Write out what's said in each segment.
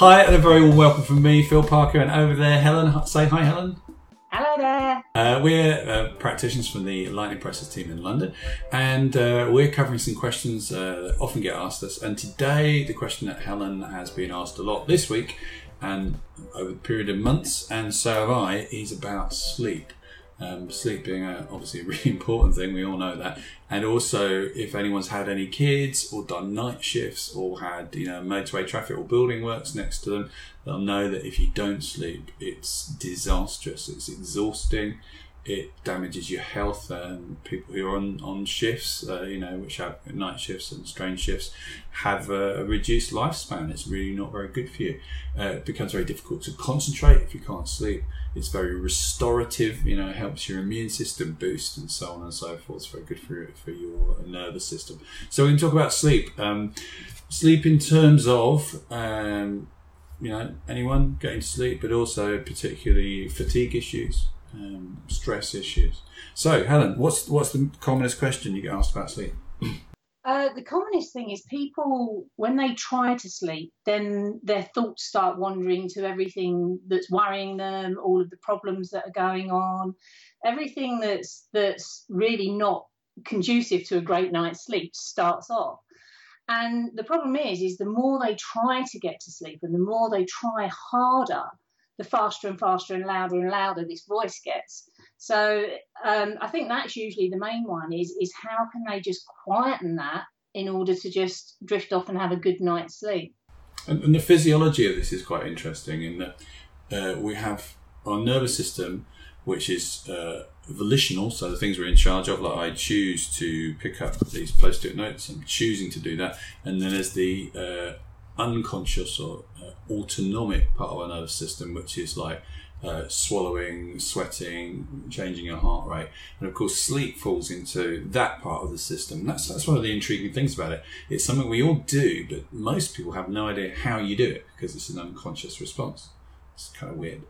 Hi, and a very warm welcome from me, Phil Parker, and over there, Helen. Say hi, Helen. Hello there. Uh, we're uh, practitioners from the Lightning Process team in London, and uh, we're covering some questions uh, that often get asked us. And today, the question that Helen has been asked a lot this week and over the period of months, and so have I, is about sleep. Um, sleep being a, obviously a really important thing, we all know that. And also, if anyone's had any kids or done night shifts or had, you know, motorway traffic or building works next to them, they'll know that if you don't sleep, it's disastrous, it's exhausting, it damages your health. And people who are on, on shifts, uh, you know, which have night shifts and strange shifts, have a, a, reduced lifespan. It's really not very good for you. Uh, it becomes very difficult to concentrate if you can't sleep. It's very restorative, you know, helps your immune system boost and so on and so forth. It's very good for, for your nervous system. So we can talk about sleep. Um, sleep in terms of um, you know anyone getting to sleep, but also particularly fatigue issues, um, stress issues. So, Helen, what's what's the commonest question you get asked about sleep? Uh, the commonest thing is people when they try to sleep, then their thoughts start wandering to everything that's worrying them, all of the problems that are going on, everything that's that's really not conducive to a great night's sleep starts off. And the problem is, is the more they try to get to sleep and the more they try harder, the faster and faster and louder and louder this voice gets. So um, I think that's usually the main one is is how can they just quieten that in order to just drift off and have a good night's sleep. And, and the physiology of this is quite interesting in that uh, we have our nervous system, which is uh, volitional, so the things we're in charge of, like I choose to pick up these post-it notes, I'm choosing to do that, and then there's the uh, unconscious or uh, autonomic part of our nervous system, which is like uh, swallowing, sweating, changing your heart rate, and of course sleep falls into that part of the system. That's that's one of the intriguing things about it. It's something we all do, but most people have no idea how you do it because it's an unconscious response. It's kind of weird.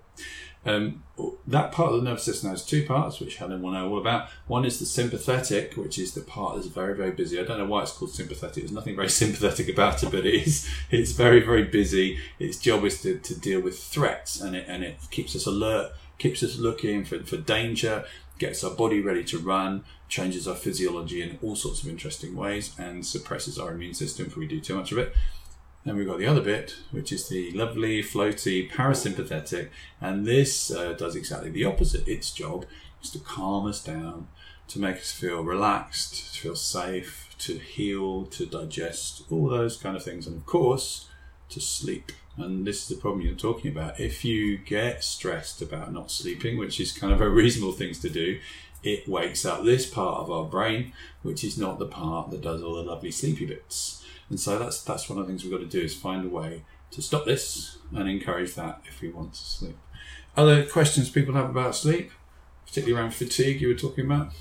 Um, that part of the nervous system has two parts, which Helen will know all about. One is the sympathetic, which is the part that's very, very busy. I don't know why it's called sympathetic. There's nothing very sympathetic about it, but it is. It's very, very busy. Its job is to, to deal with threats, and it and it keeps us alert, keeps us looking for, for danger, gets our body ready to run, changes our physiology in all sorts of interesting ways, and suppresses our immune system if we do too much of it. Then we've got the other bit, which is the lovely, floaty parasympathetic, and this uh, does exactly the opposite. Its job is to calm us down, to make us feel relaxed, to feel safe, to heal, to digest, all those kind of things, and of course, to sleep. And this is the problem you're talking about. If you get stressed about not sleeping, which is kind of a reasonable thing to do, it wakes up this part of our brain, which is not the part that does all the lovely sleepy bits. And so that's that's one of the things we've got to do is find a way to stop this and encourage that if we want to sleep. Other questions people have about sleep, particularly around fatigue you were talking about?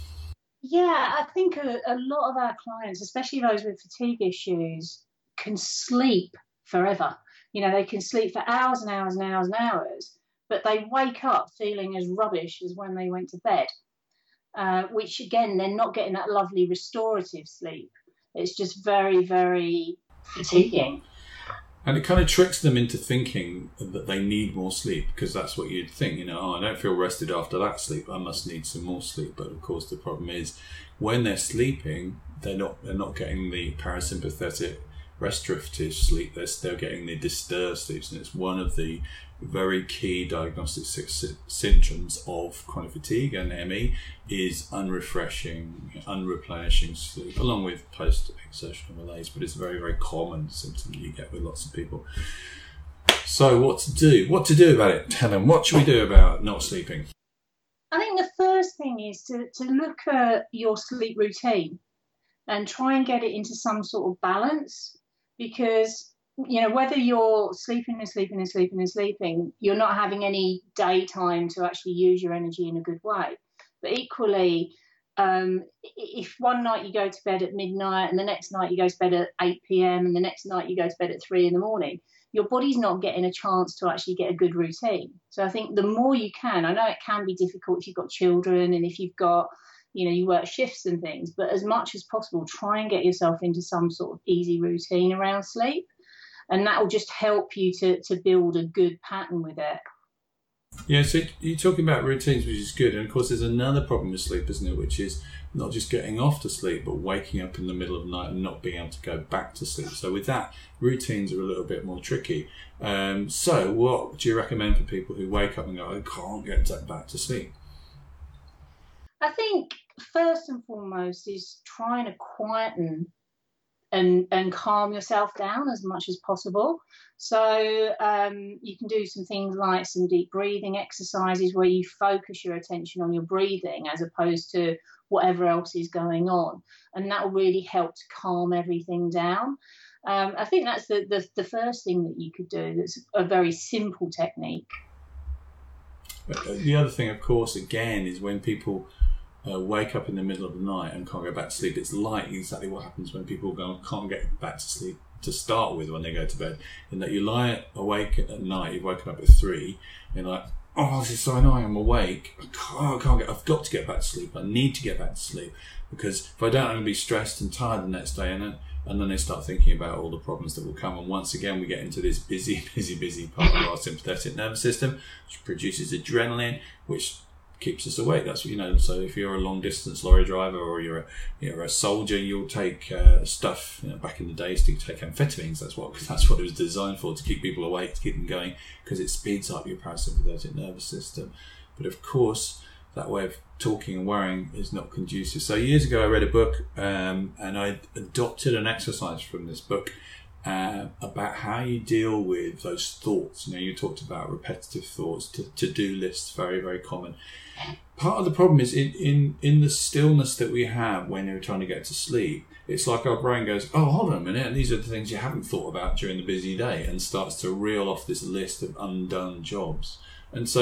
Yeah, I think a, a lot of our clients, especially those with fatigue issues, can sleep forever. You know, they can sleep for hours and hours and hours and hours, but they wake up feeling as rubbish as when they went to bed. Uh, which again, they're not getting that lovely restorative sleep. It's just very, very fatiguing. And it kind of tricks them into thinking that they need more sleep because that's what you'd think. You know, oh, I don't feel rested after that sleep. I must need some more sleep. But of course, the problem is when they're sleeping, they're not they're not getting the parasympathetic restorative sleep. They're still getting the disturbed sleeps, and it's one of the very key diagnostic symptoms of chronic fatigue and ME is unrefreshing, unreplenishing sleep, along with post exertional malaise. But it's a very, very common symptom you get with lots of people. So, what to do? What to do about it, Helen? What should we do about not sleeping? I think the first thing is to, to look at your sleep routine and try and get it into some sort of balance because you know, whether you're sleeping and sleeping and sleeping and sleeping, you're not having any daytime to actually use your energy in a good way. But equally, um, if one night you go to bed at midnight and the next night you go to bed at 8 p.m. and the next night you go to bed at 3 in the morning, your body's not getting a chance to actually get a good routine. So I think the more you can, I know it can be difficult if you've got children and if you've got, you know, you work shifts and things, but as much as possible, try and get yourself into some sort of easy routine around sleep. and that will just help you to to build a good pattern with it. Yeah, so you're talking about routines, which is good. And of course, there's another problem with sleep, isn't it? Which is not just getting off to sleep, but waking up in the middle of the night and not being able to go back to sleep. So, with that, routines are a little bit more tricky. Um, so, what do you recommend for people who wake up and go, I can't get back to sleep? I think first and foremost is trying to quieten and and calm yourself down as much as possible. So um, you can do some things like some deep breathing exercises where you focus your attention on your breathing as opposed to whatever else is going on, and that will really help to calm everything down. Um, I think that's the, the the first thing that you could do. That's a very simple technique. Uh, the other thing, of course, again, is when people uh, wake up in the middle of the night and can't go back to sleep. It's like exactly what happens when people go can't get back to sleep to start with when they go to bed. In that you lie awake at night, you've woken up at three, and you're like, oh, this is so annoying. I'm awake. I can't, I can't get. I've got to get back to sleep. I need to get back to sleep because if I don't, I'm going to be stressed and tired the next day, and then and then they start thinking about all the problems that will come. And once again, we get into this busy, busy, busy part of our sympathetic nervous system, which produces adrenaline, which keeps us awake. That's what you know. So if you're a long distance lorry driver or you're a you're a soldier, you'll take uh, stuff. You know, back in the days, to take amphetamines. That's what that's what it was designed for to keep people awake, to keep them going, because it speeds up your parasympathetic nervous system. But of course, that way of talking and worrying is not conducive. So years ago, I read a book um, and I adopted an exercise from this book. Uh, about how you deal with those thoughts. You know, you talked about repetitive thoughts, to do lists, very, very common part of the problem is in, in, in the stillness that we have when you're trying to get to sleep. It's like our brain goes, oh, hold on a minute, these are the things you haven't thought about during the busy day, and starts to reel off this list of undone jobs. And so